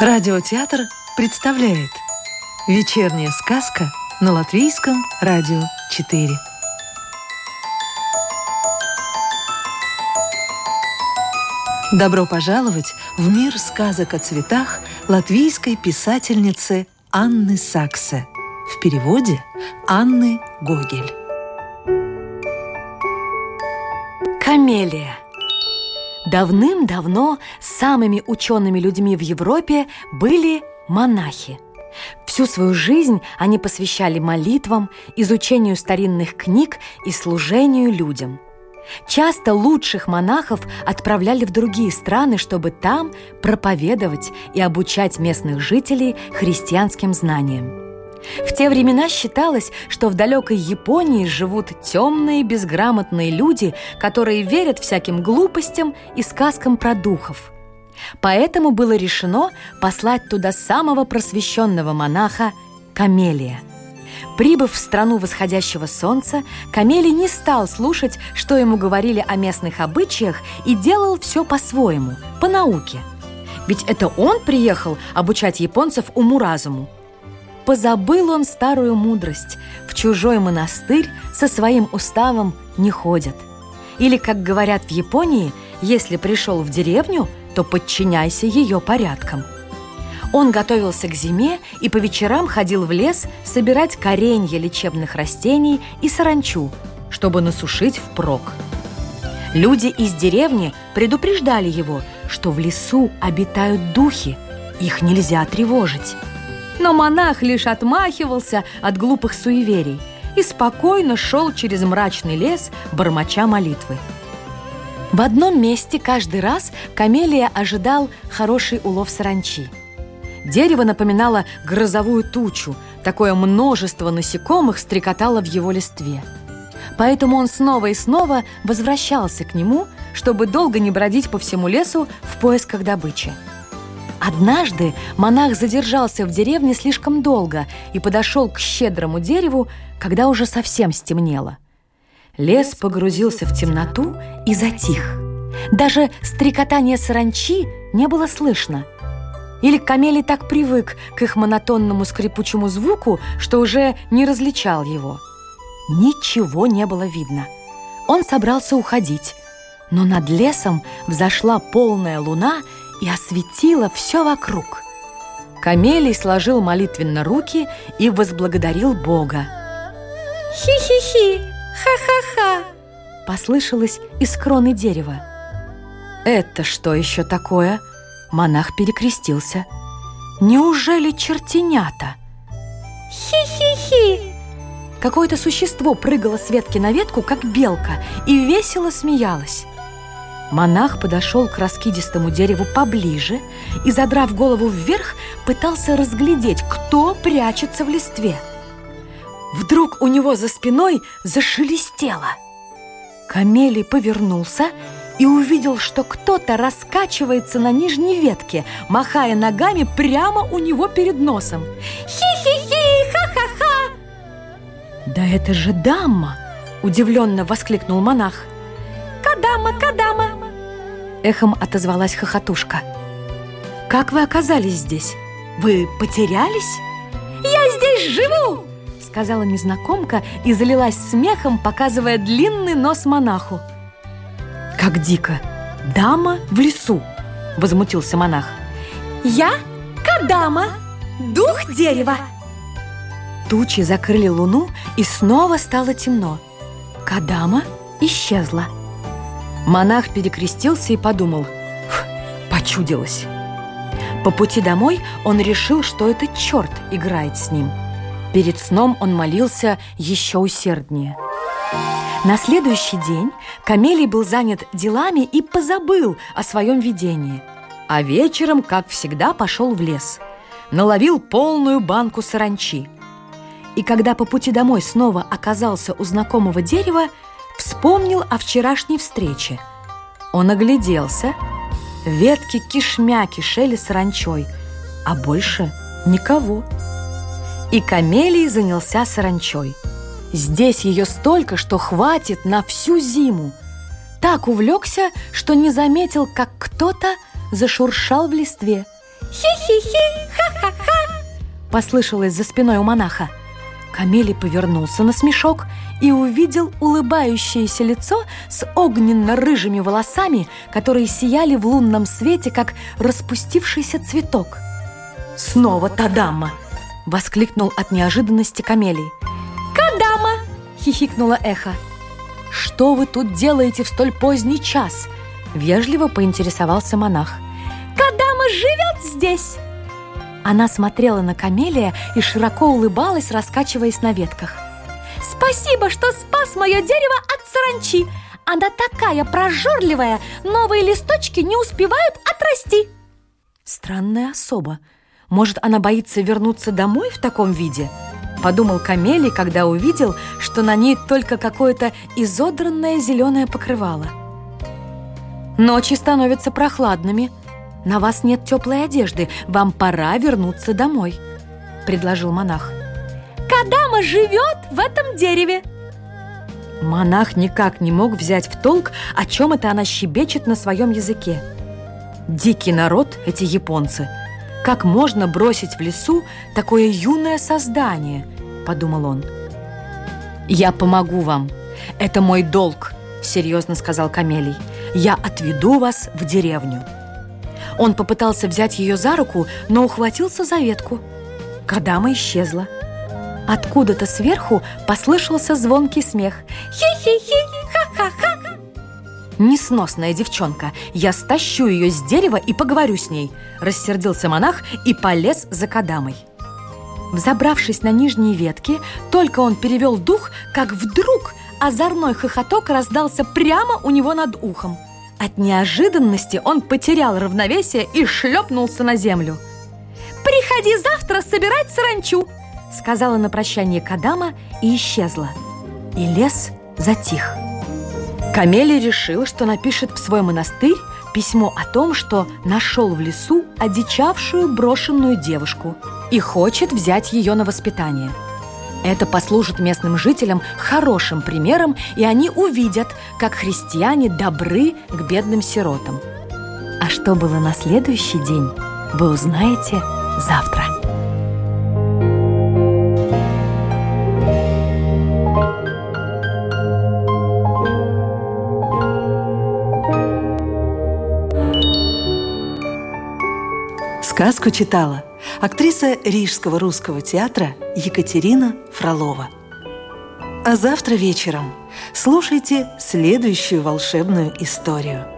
Радиотеатр представляет Вечерняя сказка на Латвийском радио 4 Добро пожаловать в мир сказок о цветах латвийской писательницы Анны Саксе. В переводе Анны Гогель. Камелия Давным-давно самыми учеными людьми в Европе были монахи. Всю свою жизнь они посвящали молитвам, изучению старинных книг и служению людям. Часто лучших монахов отправляли в другие страны, чтобы там проповедовать и обучать местных жителей христианским знаниям. В те времена считалось, что в далекой Японии живут темные, безграмотные люди, которые верят всяким глупостям и сказкам про духов. Поэтому было решено послать туда самого просвещенного монаха Камелия. Прибыв в страну восходящего солнца, Камелий не стал слушать, что ему говорили о местных обычаях, и делал все по-своему, по науке. Ведь это он приехал обучать японцев уму-разуму, позабыл он старую мудрость. В чужой монастырь со своим уставом не ходят. Или, как говорят в Японии, если пришел в деревню, то подчиняйся ее порядкам. Он готовился к зиме и по вечерам ходил в лес собирать коренья лечебных растений и саранчу, чтобы насушить впрок. Люди из деревни предупреждали его, что в лесу обитают духи, их нельзя тревожить. Но монах лишь отмахивался от глупых суеверий и спокойно шел через мрачный лес, бормоча молитвы. В одном месте каждый раз Камелия ожидал хороший улов саранчи. Дерево напоминало грозовую тучу, такое множество насекомых стрекотало в его листве. Поэтому он снова и снова возвращался к нему, чтобы долго не бродить по всему лесу в поисках добычи. Однажды монах задержался в деревне слишком долго и подошел к щедрому дереву, когда уже совсем стемнело. Лес погрузился в темноту и затих. Даже стрекотание саранчи не было слышно. Или Камелий так привык к их монотонному скрипучему звуку, что уже не различал его. Ничего не было видно. Он собрался уходить, но над лесом взошла полная луна и осветила все вокруг. Камелий сложил молитвенно руки и возблагодарил Бога. «Хи-хи-хи! Ха-ха-ха!» Послышалось из кроны дерева. «Это что еще такое?» Монах перекрестился. «Неужели чертенята?» «Хи-хи-хи!» Какое-то существо прыгало с ветки на ветку, как белка, и весело смеялось. Монах подошел к раскидистому дереву поближе и, задрав голову вверх, пытался разглядеть, кто прячется в листве. Вдруг у него за спиной зашелестело. Камелий повернулся и увидел, что кто-то раскачивается на нижней ветке, махая ногами прямо у него перед носом. «Хи-хи-хи! Ха-ха-ха!» «Да это же дама!» – удивленно воскликнул монах. «Кадама, кадама!» Эхом отозвалась хохотушка. «Как вы оказались здесь? Вы потерялись?» «Я здесь живу!» Сказала незнакомка и залилась смехом, показывая длинный нос монаху. «Как дико! Дама в лесу!» Возмутился монах. «Я Кадама, дух дерева!» Тучи закрыли луну, и снова стало темно. Кадама исчезла. Монах перекрестился и подумал «Почудилось». По пути домой он решил, что это черт играет с ним. Перед сном он молился еще усерднее. На следующий день Камелий был занят делами и позабыл о своем видении. А вечером, как всегда, пошел в лес. Наловил полную банку саранчи. И когда по пути домой снова оказался у знакомого дерева, вспомнил о вчерашней встрече. Он огляделся. Ветки кишмя кишели саранчой, а больше никого. И Камелий занялся саранчой. Здесь ее столько, что хватит на всю зиму. Так увлекся, что не заметил, как кто-то зашуршал в листве. Хи-хи-хи, ха-ха-ха Послышалось за спиной у монаха Камелий повернулся на смешок и увидел улыбающееся лицо с огненно-рыжими волосами, которые сияли в лунном свете, как распустившийся цветок. «Снова та дама!» — воскликнул от неожиданности Камелий. Кадама! — хихикнуло эхо. «Что вы тут делаете в столь поздний час?» — вежливо поинтересовался монах. Кадама живет здесь! Она смотрела на камелия и широко улыбалась, раскачиваясь на ветках. Спасибо, что спас мое дерево от саранчи! Она такая прожорливая, новые листочки не успевают отрасти! Странная особа. Может, она боится вернуться домой в таком виде? Подумал Камелий, когда увидел, что на ней только какое-то изодранное зеленое покрывало. Ночи становятся прохладными. На вас нет теплой одежды. Вам пора вернуться домой, предложил монах. Кадама живет в этом дереве! Монах никак не мог взять в толк, о чем это она щебечет на своем языке. Дикий народ эти японцы. Как можно бросить в лесу такое юное создание, подумал он. Я помогу вам. Это мой долг, серьезно сказал Камелий. Я отведу вас в деревню. Он попытался взять ее за руку, но ухватился за ветку. Кадама исчезла. Откуда-то сверху послышался звонкий смех. Хи-хи-хи, ха-ха-ха! «Несносная девчонка! Я стащу ее с дерева и поговорю с ней!» Рассердился монах и полез за Кадамой. Взобравшись на нижние ветки, только он перевел дух, как вдруг озорной хохоток раздался прямо у него над ухом. От неожиданности он потерял равновесие и шлепнулся на землю. Приходи завтра собирать саранчу! Сказала на прощание Кадама и исчезла. И лес затих. Камелий решил, что напишет в свой монастырь письмо о том, что нашел в лесу одичавшую брошенную девушку и хочет взять ее на воспитание. Это послужит местным жителям хорошим примером, и они увидят, как христиане добры к бедным сиротам. А что было на следующий день, вы узнаете завтра. Сказку читала актриса Рижского русского театра Екатерина Фролова. А завтра вечером слушайте следующую волшебную историю –